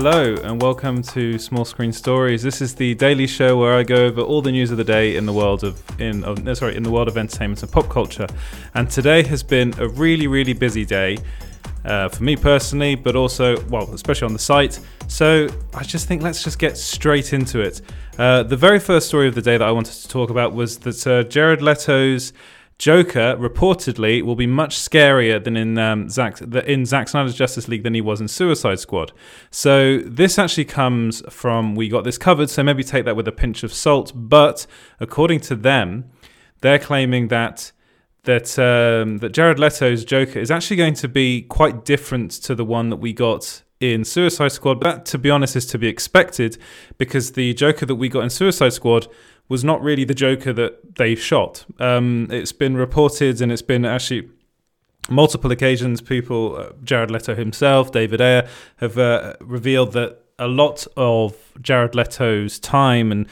Hello and welcome to Small Screen Stories. This is the daily show where I go over all the news of the day in the world of in of, sorry in the world of entertainment and pop culture. And today has been a really really busy day uh, for me personally, but also well especially on the site. So I just think let's just get straight into it. Uh, the very first story of the day that I wanted to talk about was that uh, Jared Leto's Joker reportedly will be much scarier than in um, Zack in Zack Snyder's Justice League than he was in Suicide Squad. So this actually comes from we got this covered, so maybe take that with a pinch of salt. But according to them, they're claiming that that um, that Jared Leto's Joker is actually going to be quite different to the one that we got in Suicide Squad. That, to be honest, is to be expected because the Joker that we got in Suicide Squad was not really the Joker that they shot. Um, it's been reported and it's been actually multiple occasions. People, uh, Jared Leto himself, David Ayer, have uh, revealed that a lot of Jared Leto's time and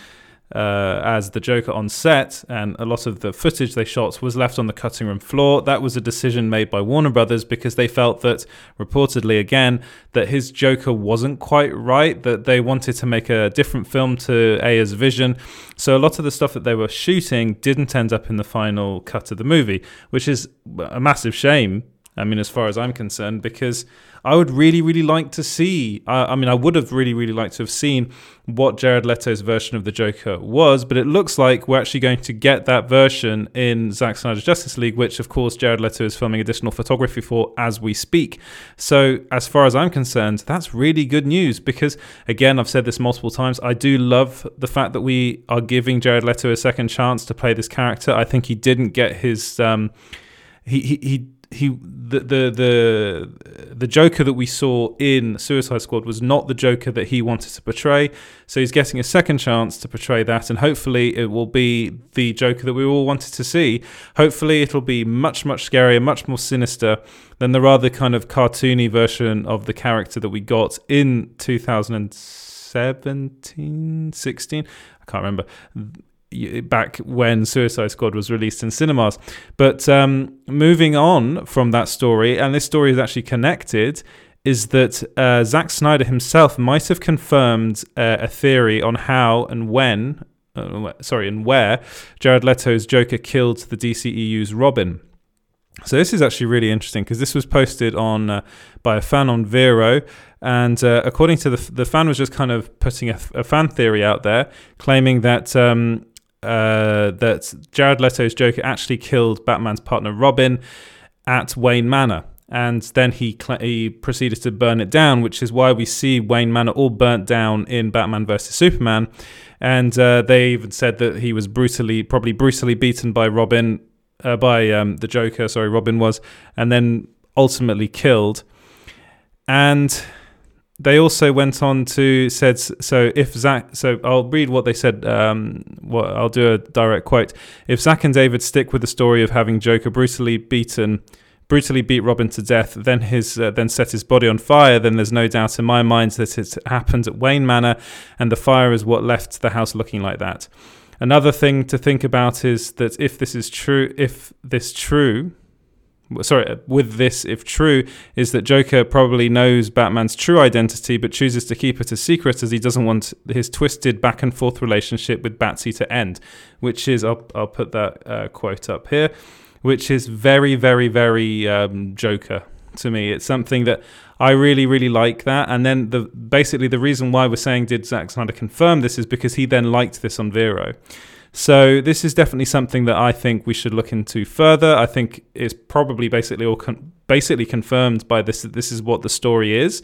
uh, as the Joker on set, and a lot of the footage they shot was left on the cutting room floor. That was a decision made by Warner Brothers because they felt that, reportedly again, that his Joker wasn't quite right, that they wanted to make a different film to Ayer's vision. So a lot of the stuff that they were shooting didn't end up in the final cut of the movie, which is a massive shame. I mean, as far as I'm concerned, because I would really, really like to see. I, I mean, I would have really, really liked to have seen what Jared Leto's version of the Joker was, but it looks like we're actually going to get that version in Zack Snyder's Justice League, which, of course, Jared Leto is filming additional photography for as we speak. So, as far as I'm concerned, that's really good news because, again, I've said this multiple times. I do love the fact that we are giving Jared Leto a second chance to play this character. I think he didn't get his. Um, he, he, he he the, the the the Joker that we saw in Suicide Squad was not the Joker that he wanted to portray. So he's getting a second chance to portray that, and hopefully it will be the Joker that we all wanted to see. Hopefully it'll be much much scarier, much more sinister than the rather kind of cartoony version of the character that we got in 2017, 16. I can't remember back when Suicide Squad was released in cinemas. But um, moving on from that story, and this story is actually connected, is that uh, Zack Snyder himself might have confirmed uh, a theory on how and when, uh, sorry, and where Jared Leto's Joker killed the DCEU's Robin. So this is actually really interesting because this was posted on uh, by a fan on Vero, and uh, according to the the fan was just kind of putting a, a fan theory out there, claiming that um, uh, that Jared Leto's Joker actually killed Batman's partner Robin at Wayne Manor. And then he cl- he proceeded to burn it down, which is why we see Wayne Manor all burnt down in Batman vs Superman. And uh, they even said that he was brutally, probably brutally beaten by Robin, uh, by um, the Joker. Sorry, Robin was, and then ultimately killed. And they also went on to said so if Zach so I'll read what they said um what I'll do a direct quote. If Zach and David stick with the story of having Joker brutally beaten brutally beat Robin to death then his uh, then set his body on fire then there's no doubt in my mind that it happened at Wayne Manor and the fire is what left the house looking like that. Another thing to think about is that if this is true if this true sorry, with this, if true, is that Joker probably knows Batman's true identity but chooses to keep it a secret as he doesn't want his twisted back and forth relationship with Batsy to end, which is, I'll, I'll put that uh, quote up here, which is very, very, very um, Joker to me. It's something that I really, really like that. And then the basically the reason why we're saying did Zack Snyder confirm this is because he then liked this on Vero. So this is definitely something that I think we should look into further. I think it's probably basically all con- basically confirmed by this. That this is what the story is.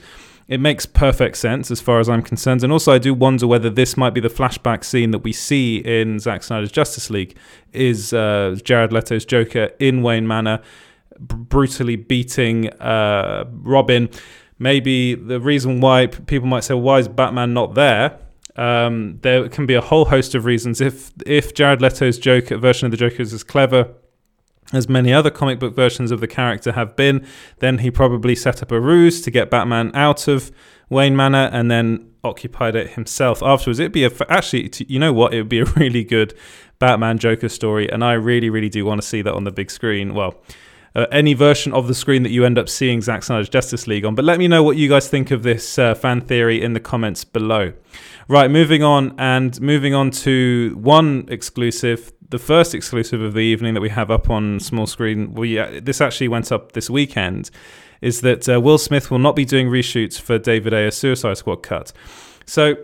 It makes perfect sense as far as I'm concerned. And also, I do wonder whether this might be the flashback scene that we see in Zack Snyder's Justice League. Is uh, Jared Leto's Joker in Wayne Manor b- brutally beating uh, Robin? Maybe the reason why people might say, why is Batman not there? Um, there can be a whole host of reasons. If if Jared Leto's Joker version of the Joker is as clever as many other comic book versions of the character have been, then he probably set up a ruse to get Batman out of Wayne Manor and then occupied it himself afterwards. It'd be a actually, you know what? It would be a really good Batman Joker story, and I really, really do want to see that on the big screen. Well. Uh, any version of the screen that you end up seeing Zack Snyder's Justice League on. But let me know what you guys think of this uh, fan theory in the comments below. Right, moving on and moving on to one exclusive, the first exclusive of the evening that we have up on small screen. We uh, this actually went up this weekend. Is that uh, Will Smith will not be doing reshoots for David Ayer's Suicide Squad cut. So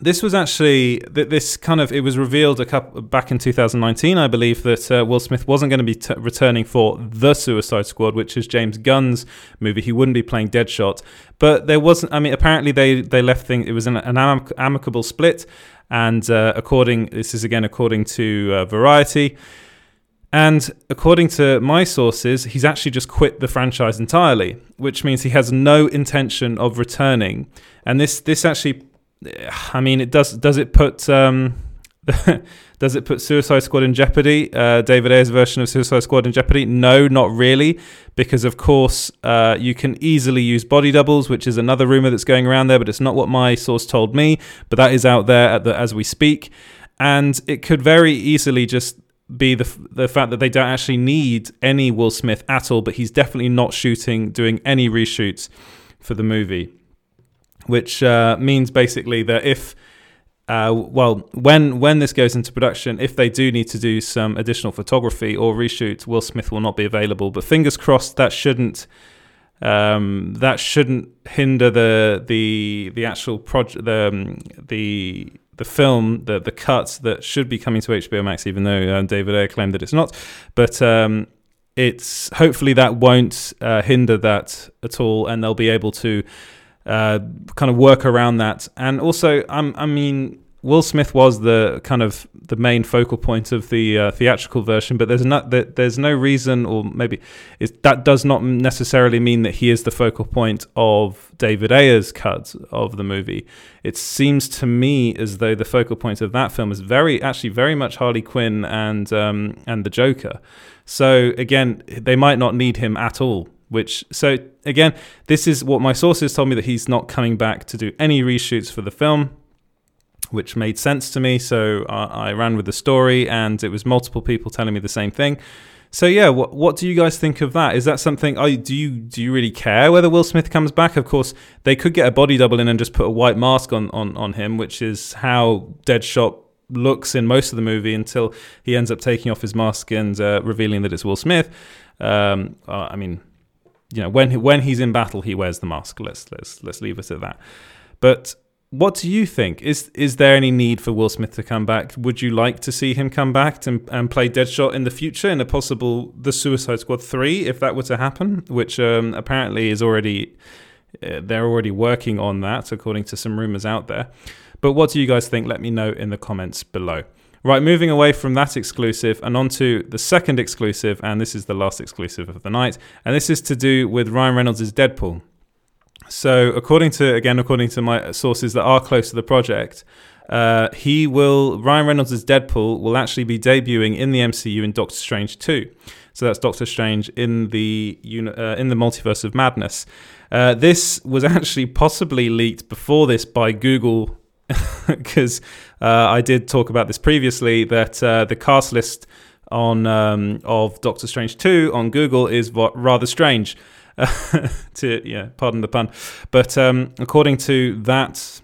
this was actually this kind of it was revealed a couple back in 2019 i believe that uh, will smith wasn't going to be t- returning for the suicide squad which is james gunn's movie. He wouldn't be playing deadshot. But there wasn't i mean apparently they they left things it was an, an amic- amicable split. And uh, according this is again according to uh, variety. And according to my sources, he's actually just quit the franchise entirely, which means he has no intention of returning. And this this actually I mean, it does. Does it put um, does it put Suicide Squad in jeopardy? Uh, David Ayer's version of Suicide Squad in jeopardy? No, not really, because of course uh, you can easily use body doubles, which is another rumor that's going around there, but it's not what my source told me. But that is out there the, as we speak, and it could very easily just be the the fact that they don't actually need any Will Smith at all, but he's definitely not shooting, doing any reshoots for the movie which uh, means basically that if uh, well, when when this goes into production, if they do need to do some additional photography or reshoot, Will Smith will not be available. But fingers crossed, that shouldn't um, that shouldn't hinder the the the actual project the um, the the film the the cut that should be coming to HBO Max, even though uh, David Ayer claimed that it's not. But um, it's hopefully that won't uh, hinder that at all, and they'll be able to uh, kind of work around that. And also, um, I mean, Will Smith was the kind of the main focal point of the uh, theatrical version, but there's not there's no reason, or maybe that does not necessarily mean that he is the focal point of David Ayer's cut of the movie. It seems to me as though the focal point of that film is very actually very much Harley Quinn and um, and the Joker. So again, they might not need him at all which so again this is what my sources told me that he's not coming back to do any reshoots for the film which made sense to me. So I, I ran with the story and it was multiple people telling me the same thing. So yeah what, what do you guys think of that? Is that something oh, do you do you really care whether will smith comes back? Of course they could get a body double in and just put a white mask on on, on him which is how deadshot looks in most of the movie until he ends up taking off his mask and uh, revealing that it's will smith. Um, uh, i mean you know when when he's in battle he wears the mask. Let's let's let's leave it at that. But what do you think? Is is there any need for Will Smith to come back? Would you like to see him come back and, and play Deadshot in the future in a possible the Suicide Squad 3 if that were to happen which um, apparently is already uh, they're already working on that according to some rumors out there. But what do you guys think? Let me know in the comments below Right, moving away from that exclusive and onto the second exclusive, and this is the last exclusive of the night, and this is to do with Ryan Reynolds' Deadpool. So, according to again, according to my sources that are close to the project, uh, he will Ryan Reynolds' Deadpool will actually be debuting in the MCU in Doctor Strange 2. So that's Doctor Strange in the uh, in the Multiverse of Madness. Uh, this was actually possibly leaked before this by Google because uh, I did talk about this previously that uh, the cast list on um, of Doctor Strange 2 on Google is rather strange. to yeah, pardon the pun, but um, according to that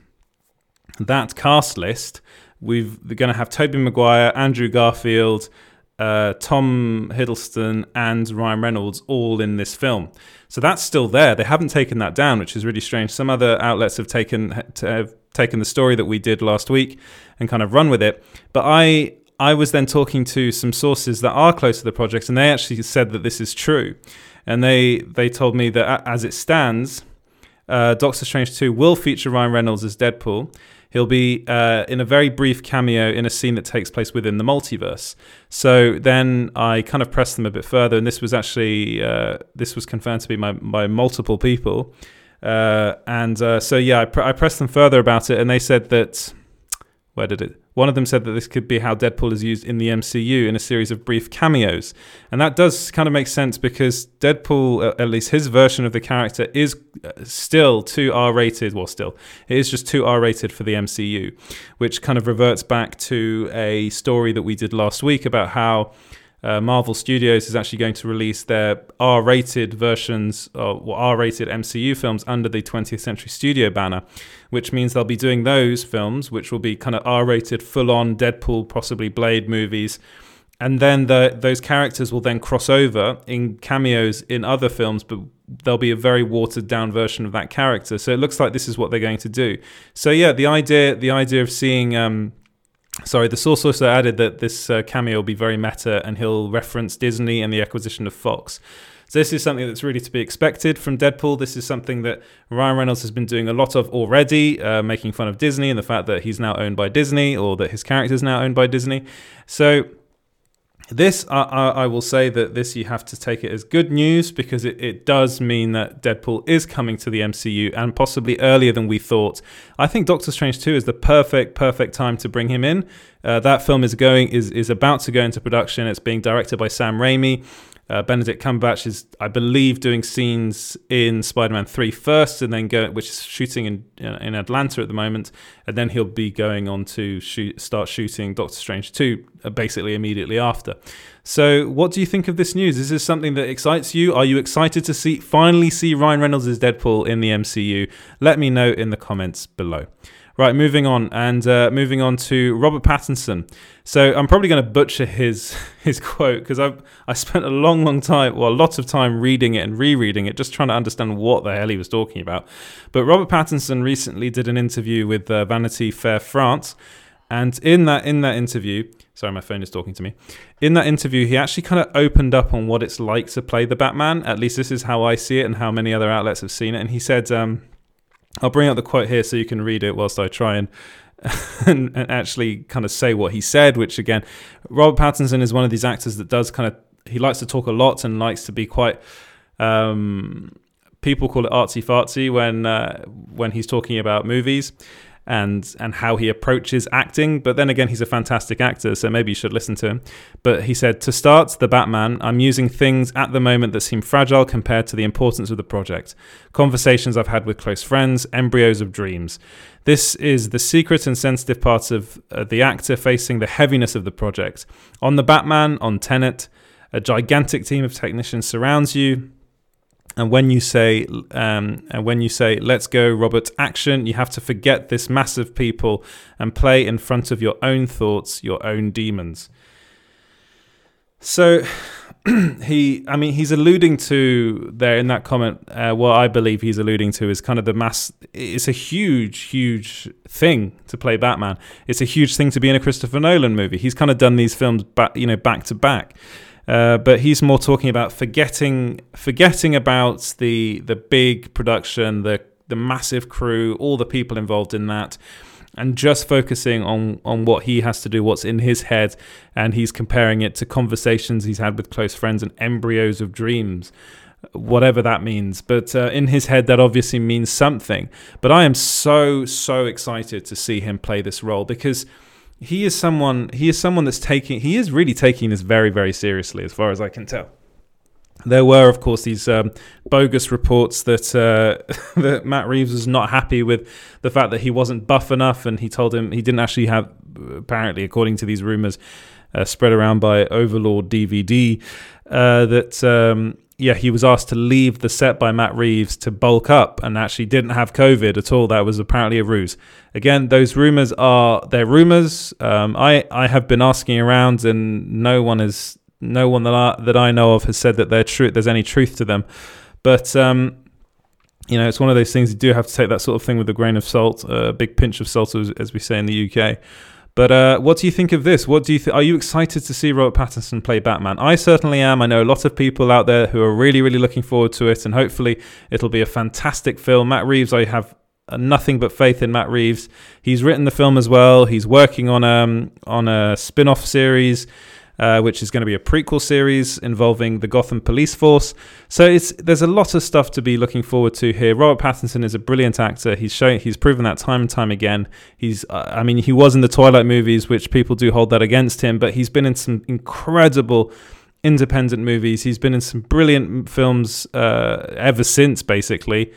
that cast list, we've we're going to have Tobey Maguire, Andrew Garfield, uh, Tom Hiddleston, and Ryan Reynolds all in this film. So that's still there. They haven't taken that down, which is really strange. Some other outlets have taken have taken the story that we did last week and kind of run with it. But I I was then talking to some sources that are close to the project, and they actually said that this is true. And they they told me that as it stands, uh, Doctor Strange 2 will feature Ryan Reynolds as Deadpool. He'll be uh, in a very brief cameo in a scene that takes place within the multiverse. So then I kind of pressed them a bit further, and this was actually uh, this was confirmed to be by, by multiple people. Uh, and uh, so, yeah, I, pr- I, pressed them further about it, and they said that. Where did it? One of them said that this could be how Deadpool is used in the MCU in a series of brief cameos. And that does kind of make sense because Deadpool, at least his version of the character, is uh, still too R rated. Well, still, it is just too R rated for the MCU, which kind of reverts back to a story that we did last week about how uh, Marvel Studios is actually going to release their R-rated versions or R-rated MCU films under the 20th Century Studio banner, which means they'll be doing those films, which will be kind of R-rated, full-on Deadpool, possibly Blade movies. And then the, those characters will then cross over in cameos in other films, but there'll be a very watered down version of that character. So it looks like this is what they're going to do. So yeah, the idea the idea of seeing um, Sorry, the source also added that this uh, cameo will be very meta and he'll reference Disney and the acquisition of Fox. So this is something that's really to be expected from Deadpool. This is something that Ryan Reynolds has been doing a lot of already, uh, making fun of Disney and the fact that he's now owned by Disney or that his character is now owned by Disney. So this, I, I, will say that this you have to take it as good news because it, it does mean that Deadpool is coming to the MCU and possibly earlier than we thought. I think Doctor Strange 2 is the perfect, perfect time to bring him in. Uh, that film is going is is about to go into production. It's being directed by Sam Raimi. Uh, Benedict Cumberbatch is, I believe, doing scenes in Spider-Man 3 first, and then go, which is shooting in in Atlanta at the moment, and then he'll be going on to shoot, start shooting Doctor Strange 2 uh, basically immediately after. So, what do you think of this news? Is this something that excites you? Are you excited to see finally see Ryan Reynolds as Deadpool in the MCU? Let me know in the comments below. Right, moving on and uh, moving on to Robert Pattinson. So I'm probably going to butcher his his quote because I I spent a long, long time, well, lots of time reading it and rereading it, just trying to understand what the hell he was talking about. But Robert Pattinson recently did an interview with uh, Vanity Fair France, and in that in that interview, sorry, my phone is talking to me. In that interview, he actually kind of opened up on what it's like to play the Batman. At least this is how I see it, and how many other outlets have seen it. And he said. Um, I'll bring up the quote here so you can read it whilst I try and, and, and actually kind of say what he said. Which again, Robert Pattinson is one of these actors that does kind of he likes to talk a lot and likes to be quite. Um, people call it artsy fartsy when uh, when he's talking about movies and and how he approaches acting. But then again, he's a fantastic actor, so maybe you should listen to him. But he said, to start the Batman, I'm using things at the moment that seem fragile compared to the importance of the project. Conversations I've had with close friends, embryos of dreams. This is the secret and sensitive part of uh, the actor facing the heaviness of the project. On the Batman, on Tenet, a gigantic team of technicians surrounds you and when you say, um, and when you say, "Let's go, Robert," action, you have to forget this mass of people and play in front of your own thoughts, your own demons. So, he, I mean, he's alluding to there in that comment. Uh, what I believe he's alluding to is kind of the mass. It's a huge, huge thing to play Batman. It's a huge thing to be in a Christopher Nolan movie. He's kind of done these films you know, back to back. Uh, but he's more talking about forgetting forgetting about the the big production, the the massive crew, all the people involved in that, and just focusing on on what he has to do, what's in his head, and he's comparing it to conversations he's had with close friends and embryos of dreams. Whatever that means, but uh, in his head, that obviously means something. But I am so, so excited to see him play this role because he is someone he is someone that's taking he is really taking this very very seriously as far as I can tell. There were, of course, these um, bogus reports that uh, that Matt Reeves was not happy with the fact that he wasn't buff enough, and he told him he didn't actually have, apparently, according to these rumors uh, spread around by Overlord DVD, uh, that um, yeah, he was asked to leave the set by Matt Reeves to bulk up and actually didn't have COVID at all. That was apparently a ruse. Again, those rumors are they're rumors. Um, I I have been asking around, and no one is no one that I, that I know of has said that they're true. There's any truth to them, but um, you know, it's one of those things you do have to take that sort of thing with a grain of salt, a big pinch of salt, as, as we say in the UK. But uh, what do you think of this? What do you th- are you excited to see Robert Pattinson play Batman? I certainly am. I know a lot of people out there who are really, really looking forward to it, and hopefully it'll be a fantastic film. Matt Reeves, I have nothing but faith in Matt Reeves. He's written the film as well. He's working on um on a spin-off series uh, which is going to be a prequel series involving the Gotham police force. So it's there's a lot of stuff to be looking forward to here. Robert Pattinson is a brilliant actor. He's shown he's proven that time and time again. He's uh, I mean he was in the Twilight movies, which people do hold that against him, but he's been in some incredible independent movies. He's been in some brilliant films uh, ever since, basically.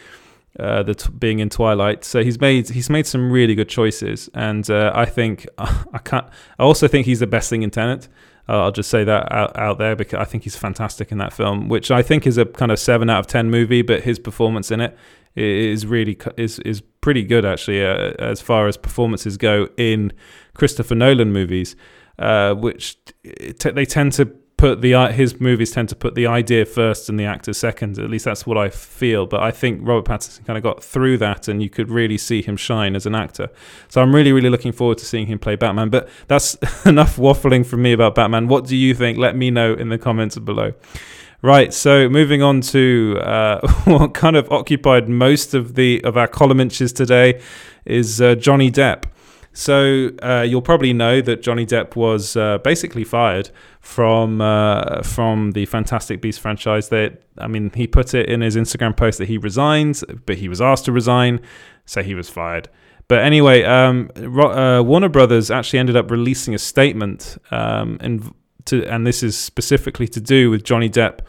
uh, the t- being in Twilight. So he's made he's made some really good choices, and uh, I think I can't. I also think he's the best thing in Tenet. Uh, I'll just say that out, out there because I think he's fantastic in that film, which I think is a kind of seven out of ten movie. But his performance in it is really is is pretty good actually uh, as far as performances go in Christopher Nolan movies, uh, which t- they tend to put the his movies tend to put the idea first and the actor second. At least that's what I feel. But I think Robert Pattinson kind of got through that, and you could really see him shine as an actor. So I'm really, really looking forward to seeing him play Batman. But that's enough waffling from me about Batman. What do you think? Let me know in the comments below. Right, so moving on to uh, what kind of occupied most of the of our column inches today is uh, Johnny Depp. So uh, you'll probably know that Johnny Depp was uh, basically fired from uh, from the Fantastic Beasts franchise. That I mean, he put it in his Instagram post that he resigned, but he was asked to resign, so he was fired. But anyway, um, uh, Warner Brothers actually ended up releasing a statement, um, and to and this is specifically to do with Johnny Depp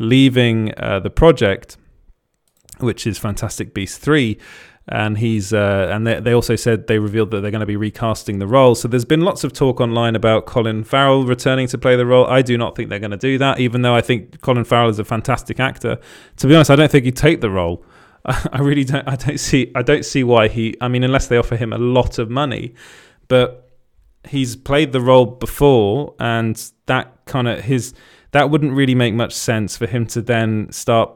leaving uh, the project, which is Fantastic Beasts three and he's uh, and they, they also said they revealed that they're going to be recasting the role. So there's been lots of talk online about Colin Farrell returning to play the role. I do not think they're going to do that, even though I think Colin Farrell is a fantastic actor. To be honest, I don't think he'd take the role. I really don't. I don't see. I don't see why he. I mean, unless they offer him a lot of money, but he's played the role before, and that kind of his that wouldn't really make much sense for him to then start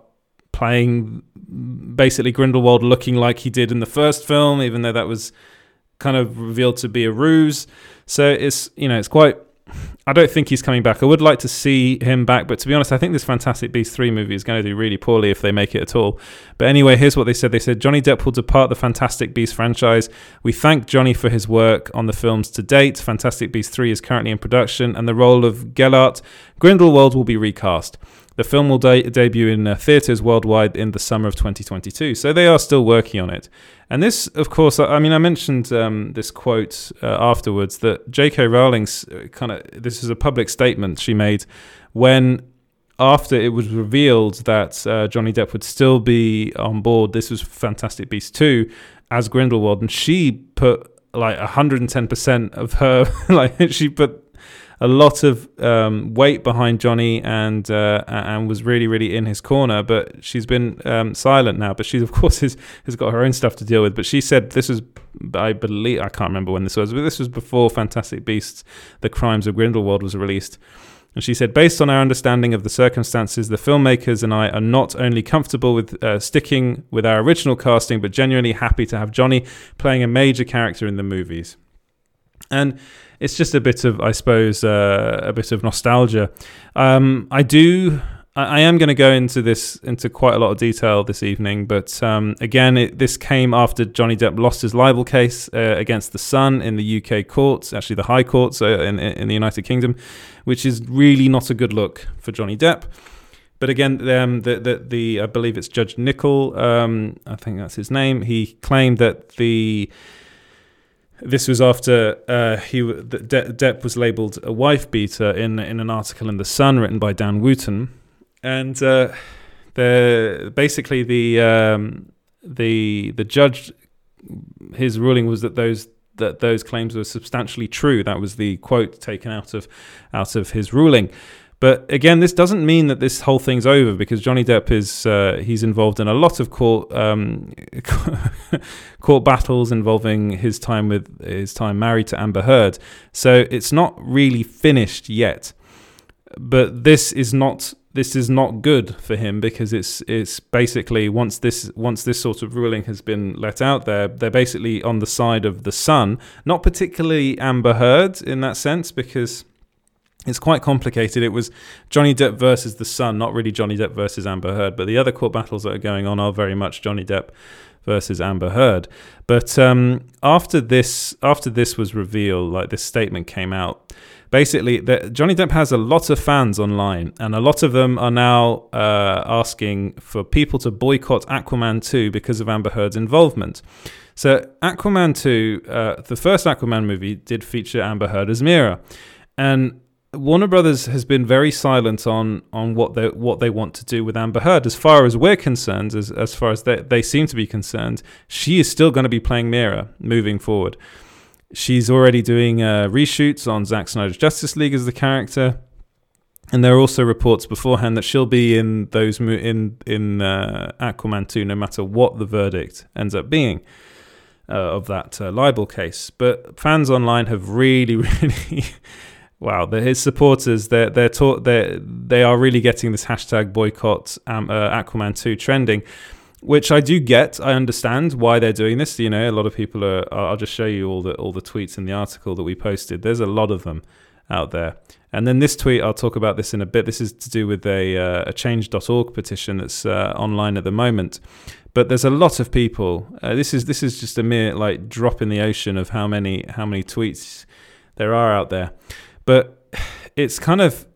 playing basically Grindelwald looking like he did in the first film, even though that was kind of revealed to be a ruse. So it's you know it's quite. I don't think he's coming back. I would like to see him back, but to be honest, I think this Fantastic Beasts 3 movie is going to do really poorly if they make it at all. But anyway, here's what they said. They said Johnny Depp will depart the Fantastic Beasts franchise. We thank Johnny for his work on the films to date. Fantastic Beasts 3 is currently in production, and the role of Gellert Grindelwald will be recast. The film will de- debut in uh, theatres worldwide in the summer of 2022. So they are still working on it. And this, of course, I mean, I mentioned um, this quote uh, afterwards that J.K. Rowling's uh, kind of this is a public statement she made when after it was revealed that uh, Johnny Depp would still be on board. This was Fantastic Beasts 2 as Grindelwald, and she put like 110% of her like she put a lot of um, weight behind Johnny and uh, and was really really in his corner. But she's been um, silent now. But she of course has has got her own stuff to deal with. But she said this was I believe I can't remember when this was, but this was before Fantastic Beasts: The Crimes of Grindelwald was released. And she said, based on our understanding of the circumstances, the filmmakers and I are not only comfortable with uh, sticking with our original casting, but genuinely happy to have Johnny playing a major character in the movies. And it's just a bit of, I suppose, uh, a bit of nostalgia. Um, I do. I, am going to go into this into quite a lot of detail this evening, but um, again, it, this came after Johnny Depp lost his libel case uh, against the Sun in the UK courts, actually the High Courts uh, in, in the United Kingdom, which is really not a good look for Johnny Depp. But again, um, the, the, the I believe it's Judge Nicol, um, I think that's his name. He claimed that the this was after uh, he De- Depp was labelled a wife beater in in an article in the Sun written by Dan Wootton, and uh, the basically the um, the the judge his ruling was that those that those claims were substantially true. That was the quote taken out of out of his ruling. But again, this doesn't mean that this whole thing's over because Johnny Depp is uh, he's involved in a lot of court um, court battles involving his time with his time married to Amber Heard. So it's not really finished yet. But this is not this is not good for him because it's it's basically once this once this sort of ruling has been let out there, they're basically on the side of the Sun, not particularly Amber Heard in that sense because it's quite complicated. It was Johnny Depp versus the Sun, not really Johnny Depp versus Amber Heard, but the other court battles that are going on are very much Johnny Depp versus Amber Heard. But um, after this, after this was revealed, like this statement came out, basically, the, Johnny Depp has a lot of fans online, and a lot of them are now uh, asking for people to boycott Aquaman 2 because of Amber Heard's involvement. So, Aquaman 2, uh, the first Aquaman movie, did feature Amber Heard as Mera. And Warner Brothers has been very silent on on what they what they want to do with Amber Heard. As far as we're concerned, as as far as they, they seem to be concerned, she is still going to be playing Mera moving forward. She's already doing uh, reshoots on Zack Snyder's Justice League as the character, and there are also reports beforehand that she'll be in those mo- in in uh, Aquaman two, no matter what the verdict ends up being. Uh, of that uh, libel case, but fans online have really, really wow, the, his supporters they're they're taught they they are really getting this hashtag boycott um, uh, Aquaman two trending, which I do get. I understand why they're doing this. You know, a lot of people are. I'll just show you all the all the tweets in the article that we posted. There's a lot of them out there. And then this tweet, I'll talk about this in a bit. This is to do with a, uh, a change.org petition that's uh, online at the moment. But there's a lot of people. Uh, this is this is just a mere like drop in the ocean of how many how many tweets there are out there. But it's kind of,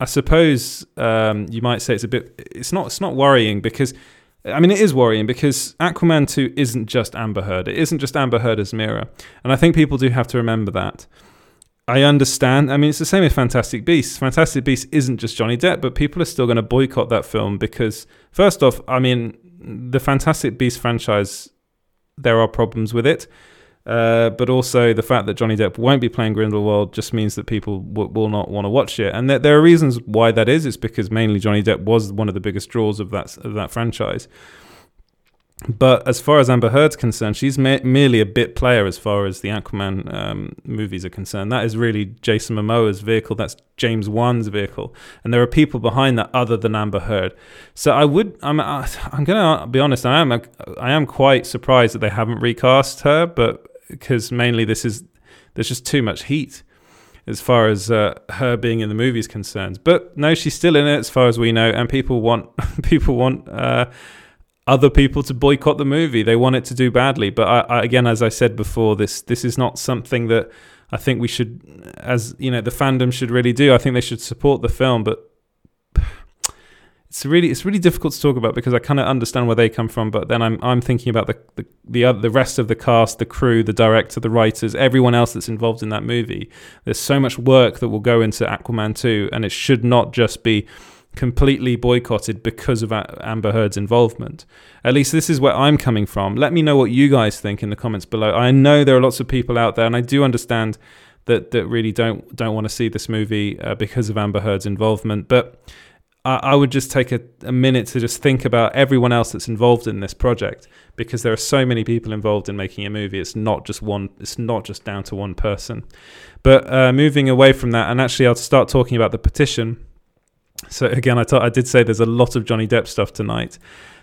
I suppose um, you might say it's a bit. It's not. It's not worrying because. I mean, it is worrying because Aquaman 2 isn't just Amber Heard. It isn't just Amber Heard as Mera. And I think people do have to remember that. I understand. I mean, it's the same with Fantastic Beasts. Fantastic Beasts isn't just Johnny Depp, but people are still going to boycott that film because, first off, I mean, the Fantastic Beasts franchise, there are problems with it. Uh, but also the fact that Johnny Depp won't be playing Grindelwald just means that people w- will not want to watch it, and there, there are reasons why that is. It's because mainly Johnny Depp was one of the biggest draws of that of that franchise. But as far as Amber Heard's concerned, she's me- merely a bit player as far as the Aquaman um, movies are concerned. That is really Jason Momoa's vehicle. That's James Wan's vehicle, and there are people behind that other than Amber Heard. So I would, I'm, I'm gonna be honest. I am, I am quite surprised that they haven't recast her, but because mainly this is there's just too much heat as far as uh, her being in the movie is concerned. But no, she's still in it as far as we know, and people want people want uh, other people to boycott the movie. They want it to do badly. But I, I, again, as I said before, this this is not something that I think we should, as you know, the fandom should really do. I think they should support the film, but it's really it's really difficult to talk about because I kind of understand where they come from, but then I'm I'm thinking about the the the, other, the rest of the cast, the crew, the director, the writers, everyone else that's involved in that movie. There's so much work that will go into Aquaman 2, and it should not just be completely boycotted because of Amber Heard's involvement. At least this is where I'm coming from. Let me know what you guys think in the comments below. I know there are lots of people out there, and I do understand that that really don't don't want to see this movie uh, because of Amber Heard's involvement, but I, would just take a, a minute to just think about everyone else that's involved in this project because there are so many people involved in making a movie. It's not just one. It's not just down to one person. But uh, moving away from that, and actually, I'll start talking about the petition. So again, I, I did say there's a lot of Johnny Depp stuff tonight.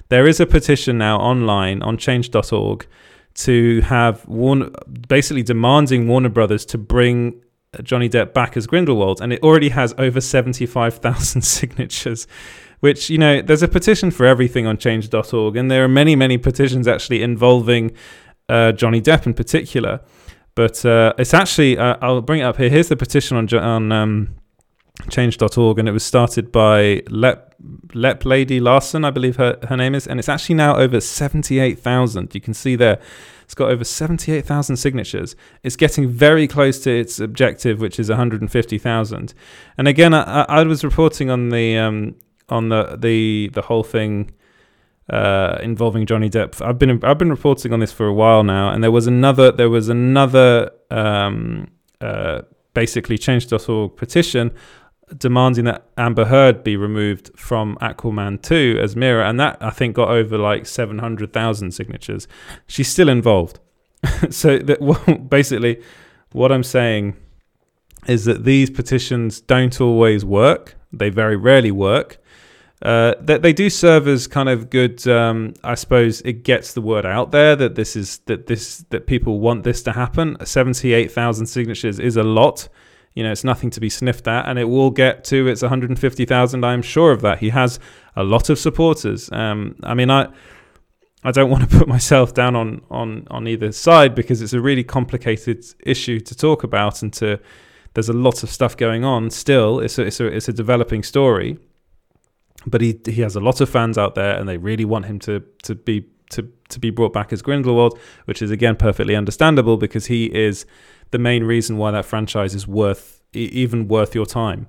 There is a petition now online on Change.org to have Warner, basically demanding Warner Brothers to bring Johnny Depp back as Grindelwald, and it already has over 75,000 signatures. Which, you know, there's a petition for everything on change.org, and there are many, many petitions actually involving uh, Johnny Depp in particular. But uh, it's actually, uh, I'll bring it up here. Here's the petition on, on um, change.org, and it was started by Lep, Lep Lady Larson, I believe her, her name is, and it's actually now over 78,000. You can see there it's got over 78,000 signatures. It's getting very close to its objective, which is 150,000. And again, I, I, was reporting on the um, on the the the whole thing uh, involving Johnny Depp. I've been I've been reporting on this for a while now, and there was another there was another um, uh, basically change.org petition demanding that Amber Heard be removed from Aquaman 2 as Mera, and that I think got over like 700,000 signatures. She's still involved. so that well, basically, what I'm saying is that these petitions don't always work. They very rarely work. Uh, that they do serve as kind of good. Um, I suppose it gets the word out there that this is that this that people want this to happen. Seventy eight thousand signatures is a lot you know, it's nothing to be sniffed at, and it will get to its 150,000. I'm sure of that. He has a lot of supporters. Um, I mean, I I don't want to put myself down on on on either side because it's a really complicated issue to talk about, and to there's a lot of stuff going on. Still, it's a, it's a it's a developing story, but he he has a lot of fans out there, and they really want him to to be to to be brought back as Grindelwald, which is again perfectly understandable because he is the main reason why that franchise is worth even worth your time.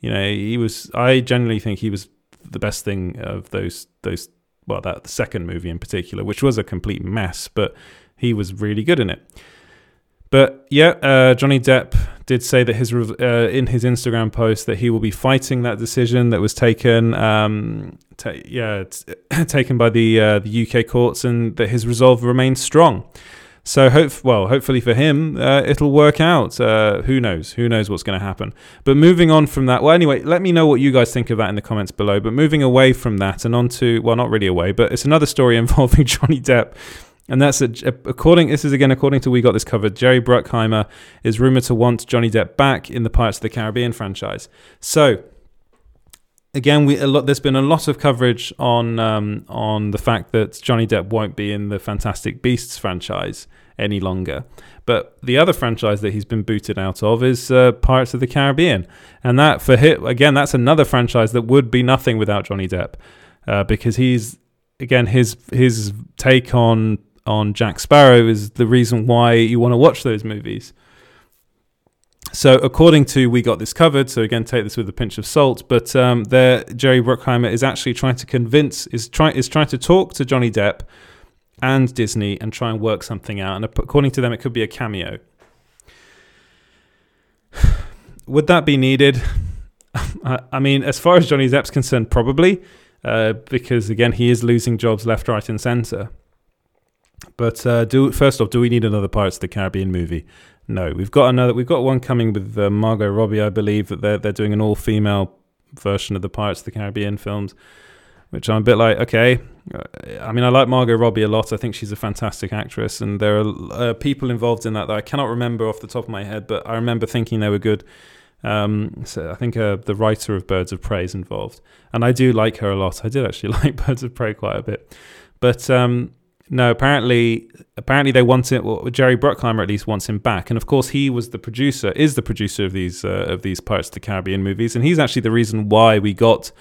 You know, he was. I generally think he was the best thing of those those. Well, that second movie in particular, which was a complete mess, but he was really good in it. But yeah, uh, Johnny Depp did say that his uh, in his Instagram post that he will be fighting that decision that was taken, um, yeah, t- taken by the uh, the UK courts, and that his resolve remains strong. So hope well, hopefully for him, uh, it'll work out. Uh, who knows? Who knows what's going to happen? But moving on from that, well, anyway, let me know what you guys think of that in the comments below. But moving away from that and on to well, not really away, but it's another story involving Johnny Depp and that's a, according. This is again according to we got this covered. Jerry Bruckheimer is rumored to want Johnny Depp back in the Pirates of the Caribbean franchise. So again, we a lot. There's been a lot of coverage on um, on the fact that Johnny Depp won't be in the Fantastic Beasts franchise any longer. But the other franchise that he's been booted out of is uh, Pirates of the Caribbean, and that for him again, that's another franchise that would be nothing without Johnny Depp, uh, because he's again his his take on on Jack Sparrow is the reason why you want to watch those movies. So, according to We Got This Covered, so again, take this with a pinch of salt, but um, there, Jerry Bruckheimer is actually trying to convince, is, try, is trying to talk to Johnny Depp and Disney and try and work something out. And according to them, it could be a cameo. Would that be needed? I mean, as far as Johnny Depp's concerned, probably, uh, because again, he is losing jobs left, right, and center. But uh, do first off, do we need another Pirates of the Caribbean movie? No, we've got another. We've got one coming with uh, Margot Robbie, I believe that they're they're doing an all female version of the Pirates of the Caribbean films, which I'm a bit like, okay. I mean, I like Margot Robbie a lot. I think she's a fantastic actress, and there are uh, people involved in that that I cannot remember off the top of my head, but I remember thinking they were good. Um, so I think uh, the writer of Birds of Prey is involved, and I do like her a lot. I did actually like Birds of Prey quite a bit, but um, no, apparently, apparently they want it. Well, Jerry Bruckheimer at least wants him back, and of course he was the producer, is the producer of these uh, of these Pirates of the Caribbean movies, and he's actually the reason why we got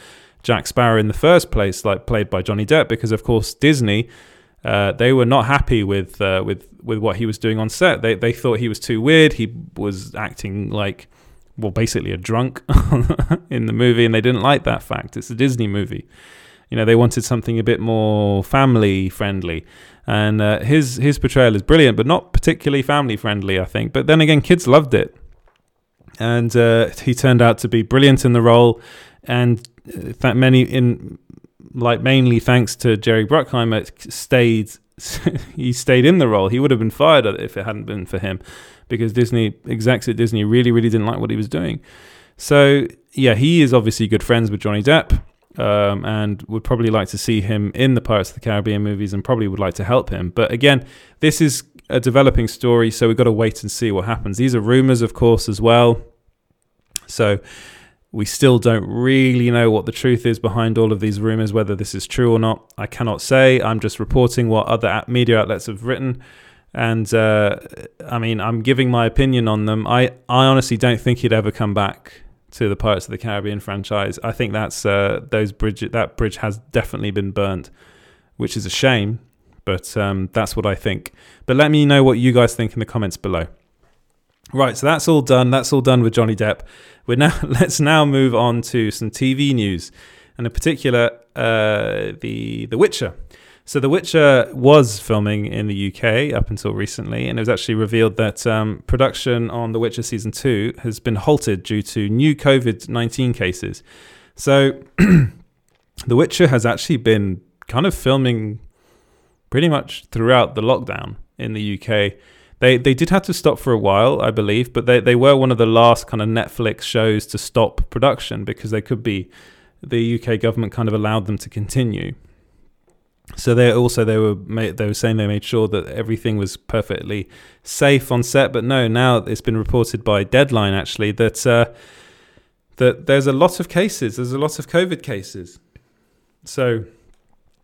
Jack Sparrow in the first place, like played by Johnny Depp, because of course Disney. Uh, they were not happy with uh, with with what he was doing on set. They they thought he was too weird. He was acting like well, basically a drunk in the movie, and they didn't like that fact. It's a Disney movie. You know, they wanted something a bit more family friendly. And uh, his his portrayal is brilliant, but not particularly family friendly, I think. But then again, kids loved it, and uh, he turned out to be brilliant in the role. And uh, that many in like mainly thanks to Jerry Bruckheimer stayed he stayed in the role. He would have been fired if it hadn't been for him, because Disney execs at Disney really really didn't like what he was doing. So yeah, he is obviously good friends with Johnny Depp um, and would probably like to see him in the Pirates of the Caribbean movies and probably would like to help him. But again, this is a developing story, so we've got to wait and see what happens. These are rumors, of course, as well. So we still don't really know what the truth is behind all of these rumors, whether this is true or not. I cannot say. I'm just reporting what other media outlets have written. And uh, I mean, I'm giving my opinion on them. I, I honestly don't think he'd ever come back to the Pirates of the Caribbean franchise. I think that's uh, those bridge that bridge has definitely been burnt, which is a shame. But um, that's what I think. But let me know what you guys think in the comments below. Right, so that's all done. That's all done with Johnny Depp. We're now let's now move on to some TV news, and in particular, uh, the The Witcher. So, The Witcher was filming in the UK up until recently, and it was actually revealed that um, production on The Witcher season two has been halted due to new COVID 19 cases. So, The Witcher has actually been kind of filming pretty much throughout the lockdown in the UK. They, they did have to stop for a while, I believe, but they, they were one of the last kind of Netflix shows to stop production because they could be, the UK government kind of allowed them to continue. So they also they were they were saying they made sure that everything was perfectly safe on set, but no, now it's been reported by Deadline actually that uh, that there's a lot of cases. There's a lot of COVID cases. So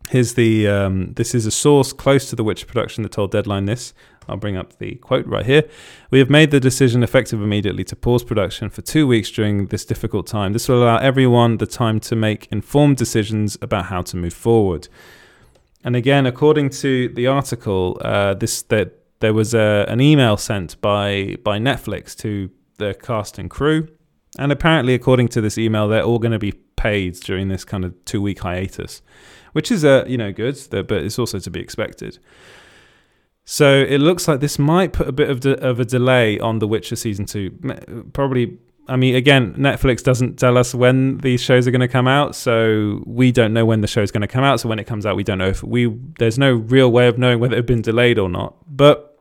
here's the um, this is a source close to the Witch production that told Deadline this. I'll bring up the quote right here. We have made the decision effective immediately to pause production for two weeks during this difficult time. This will allow everyone the time to make informed decisions about how to move forward. And again, according to the article, uh, this that there was a, an email sent by by Netflix to the cast and crew. And apparently, according to this email, they're all going to be paid during this kind of two week hiatus, which is a uh, you know good, but it's also to be expected. So it looks like this might put a bit of, de- of a delay on The Witcher season two. Probably, I mean, again, Netflix doesn't tell us when these shows are going to come out, so we don't know when the show is going to come out. So when it comes out, we don't know if we. There's no real way of knowing whether it's been delayed or not. But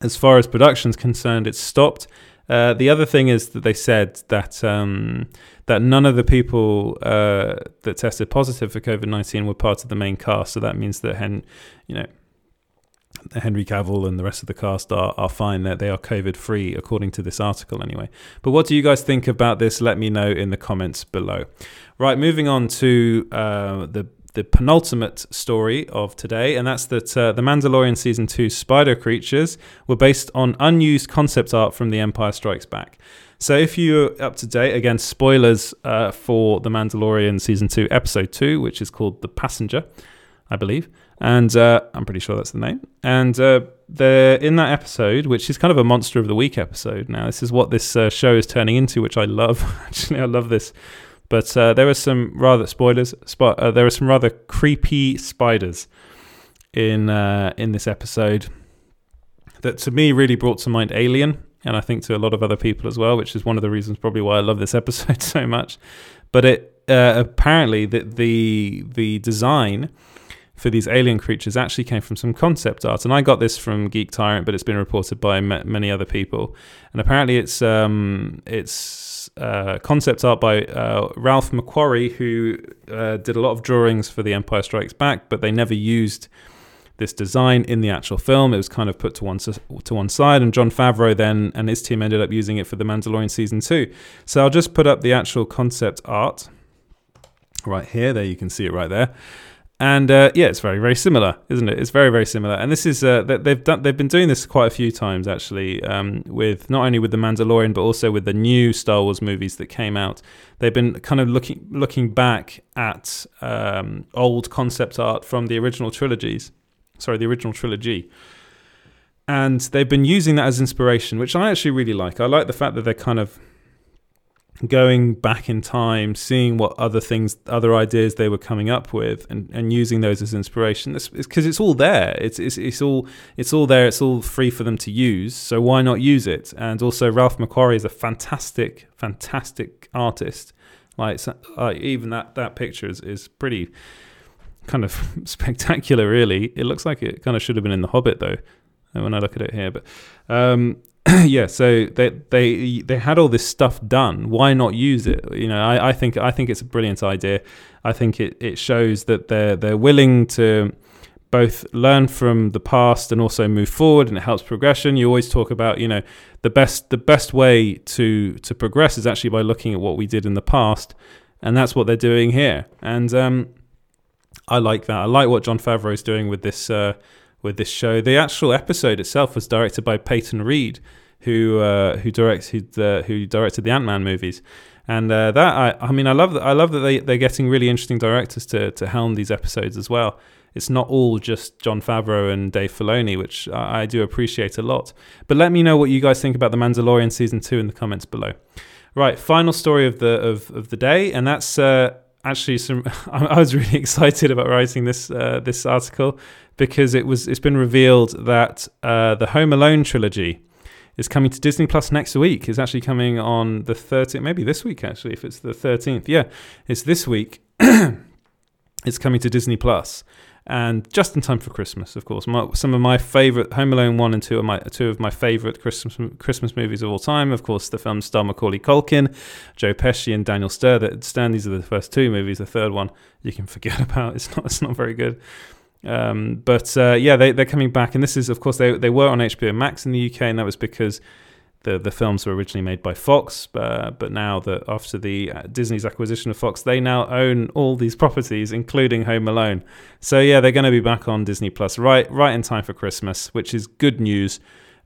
as far as production's concerned, it's stopped. Uh, the other thing is that they said that um, that none of the people uh, that tested positive for COVID nineteen were part of the main cast. So that means that Hen, you know, Henry Cavill and the rest of the cast are, are fine. That they are COVID free, according to this article, anyway. But what do you guys think about this? Let me know in the comments below. Right, moving on to uh, the the penultimate story of today, and that's that uh, The Mandalorian Season 2 spider creatures were based on unused concept art from The Empire Strikes Back. So, if you're up to date, again, spoilers uh, for The Mandalorian Season 2, Episode 2, which is called The Passenger, I believe. And uh, I'm pretty sure that's the name. And uh, in that episode, which is kind of a Monster of the Week episode. Now, this is what this uh, show is turning into, which I love. Actually, I love this but uh, there were some rather spoilers. Sp- uh, there were some rather creepy spiders in uh, in this episode that to me really brought to mind Alien, and I think to a lot of other people as well, which is one of the reasons probably why I love this episode so much. But it apparently the the the design for these alien creatures actually came from some concept art, and I got this from Geek Tyrant, but it's been reported by many other people, and apparently it's um, it's uh, concept art by uh, Ralph McQuarrie, who uh, did a lot of drawings for The Empire Strikes Back, but they never used this design in the actual film. It was kind of put to one to one side, and Jon Favreau then and his team ended up using it for The Mandalorian season two. So I'll just put up the actual concept art right here. There you can see it right there. And uh, yeah, it's very very similar, isn't it? It's very very similar. And this is uh, they've done they've been doing this quite a few times actually, um, with not only with the Mandalorian but also with the new Star Wars movies that came out. They've been kind of looking looking back at um, old concept art from the original trilogies, sorry, the original trilogy. And they've been using that as inspiration, which I actually really like. I like the fact that they're kind of going back in time, seeing what other things, other ideas they were coming up with, and, and using those as inspiration. Because it's, it's, all there. It's, it's it's all it's all there. It's all free for them to use. So why not use it? And also, Ralph McQuarrie is a fantastic, fantastic artist. Like even that that picture is, is pretty kind of spectacular. Really, it looks like it kind of should have been in The Hobbit though. When I look at it here, but um, yeah, so they they they had all this stuff done. Why not use it? You know, I, I think I think it's a brilliant idea. I think it, it shows that they're they're willing to both learn from the past and also move forward and it helps progression. You always talk about, you know, the best the best way to to progress is actually by looking at what we did in the past. And that's what they're doing here. And um, I like that. I like what Jon Favreau is doing with this uh, with this show. The actual episode itself was directed by Peyton Reed, who uh, who directs who, who directed the Ant Man movies. And uh, that I, I mean I love that I love that they they're getting really interesting directors to to helm these episodes as well. It's not all just Jon Favreau and Dave Filoni, which I, I do appreciate a lot. But let me know what you guys think about the Mandalorian season two in the comments below. Right, final story of the of, of the day, and that's uh, actually some. I was really excited about writing this uh, this article because it was it's been revealed that uh, the Home Alone trilogy is coming to Disney Plus next week. It's actually coming on the 13th, maybe this week actually, if it's the 13th. Yeah, it's this week. it's coming to Disney Plus and just in time for Christmas, of course. My, some of my favorite Home Alone one and two are my two of my favorite Christmas Christmas movies of all time. Of course, the film star Macaulay Culkin, Joe Pesci, and Daniel Stern. Stern. These are the first two movies. The third one you can forget about. It's not. It's not very good. Um, but uh, yeah, they they're coming back, and this is of course they they were on HBO Max in the UK, and that was because the the films were originally made by Fox, uh, but now that after the uh, Disney's acquisition of Fox, they now own all these properties, including Home Alone. So yeah, they're going to be back on Disney Plus right right in time for Christmas, which is good news.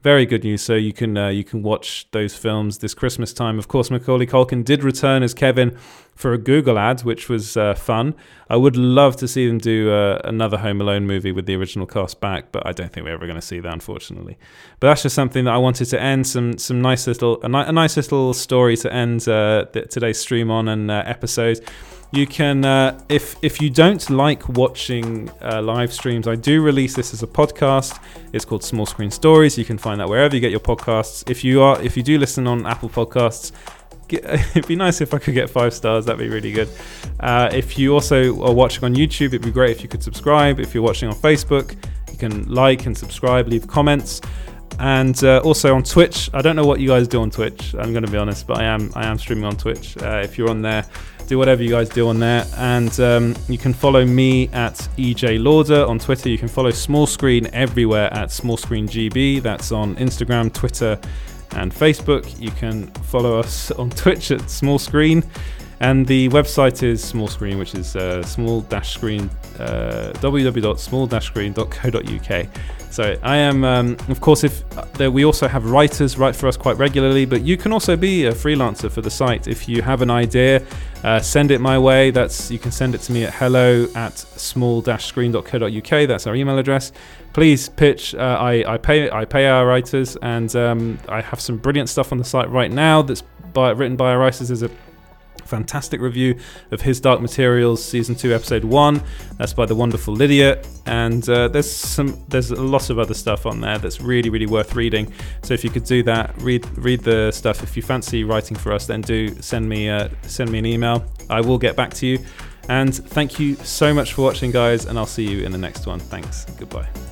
Very good news. So you can uh, you can watch those films this Christmas time. Of course, Macaulay Culkin did return as Kevin for a Google ad, which was uh, fun. I would love to see them do uh, another Home Alone movie with the original cast back, but I don't think we're ever going to see that, unfortunately. But that's just something that I wanted to end some some nice little a, ni- a nice little story to end uh, today's stream on and uh, episode. You can, uh, if if you don't like watching uh, live streams, I do release this as a podcast. It's called Small Screen Stories. You can find that wherever you get your podcasts. If you are, if you do listen on Apple Podcasts, get, it'd be nice if I could get five stars. That'd be really good. Uh, if you also are watching on YouTube, it'd be great if you could subscribe. If you're watching on Facebook, you can like and subscribe, leave comments and uh, also on Twitch. I don't know what you guys do on Twitch. I'm going to be honest, but I am I am streaming on Twitch. Uh, if you're on there, do whatever you guys do on there. And um, you can follow me at EJ Lauder on Twitter. You can follow Small Screen everywhere at Small Screen GB. That's on Instagram, Twitter, and Facebook. You can follow us on Twitch at Small Screen. And the website is Small Screen, which is uh, small screen, uh, www.small screen.co.uk. So I am, um, of course, if uh, we also have writers write for us quite regularly, but you can also be a freelancer for the site. If you have an idea, uh, send it my way. That's you can send it to me at hello at small-screen.co.uk. That's our email address. Please pitch. Uh, I, I pay I pay our writers, and um, I have some brilliant stuff on the site right now that's by, written by our writers. There's a fantastic review of his Dark Materials season two, episode one. That's by the wonderful Lydia, and uh, there's some there's a lot of other stuff on there that's really really worth reading. So if you could do that, read read the stuff. If you fancy writing for us, then do send me uh, send me an email. I will get back to you. And thank you so much for watching, guys, and I'll see you in the next one. Thanks. Goodbye.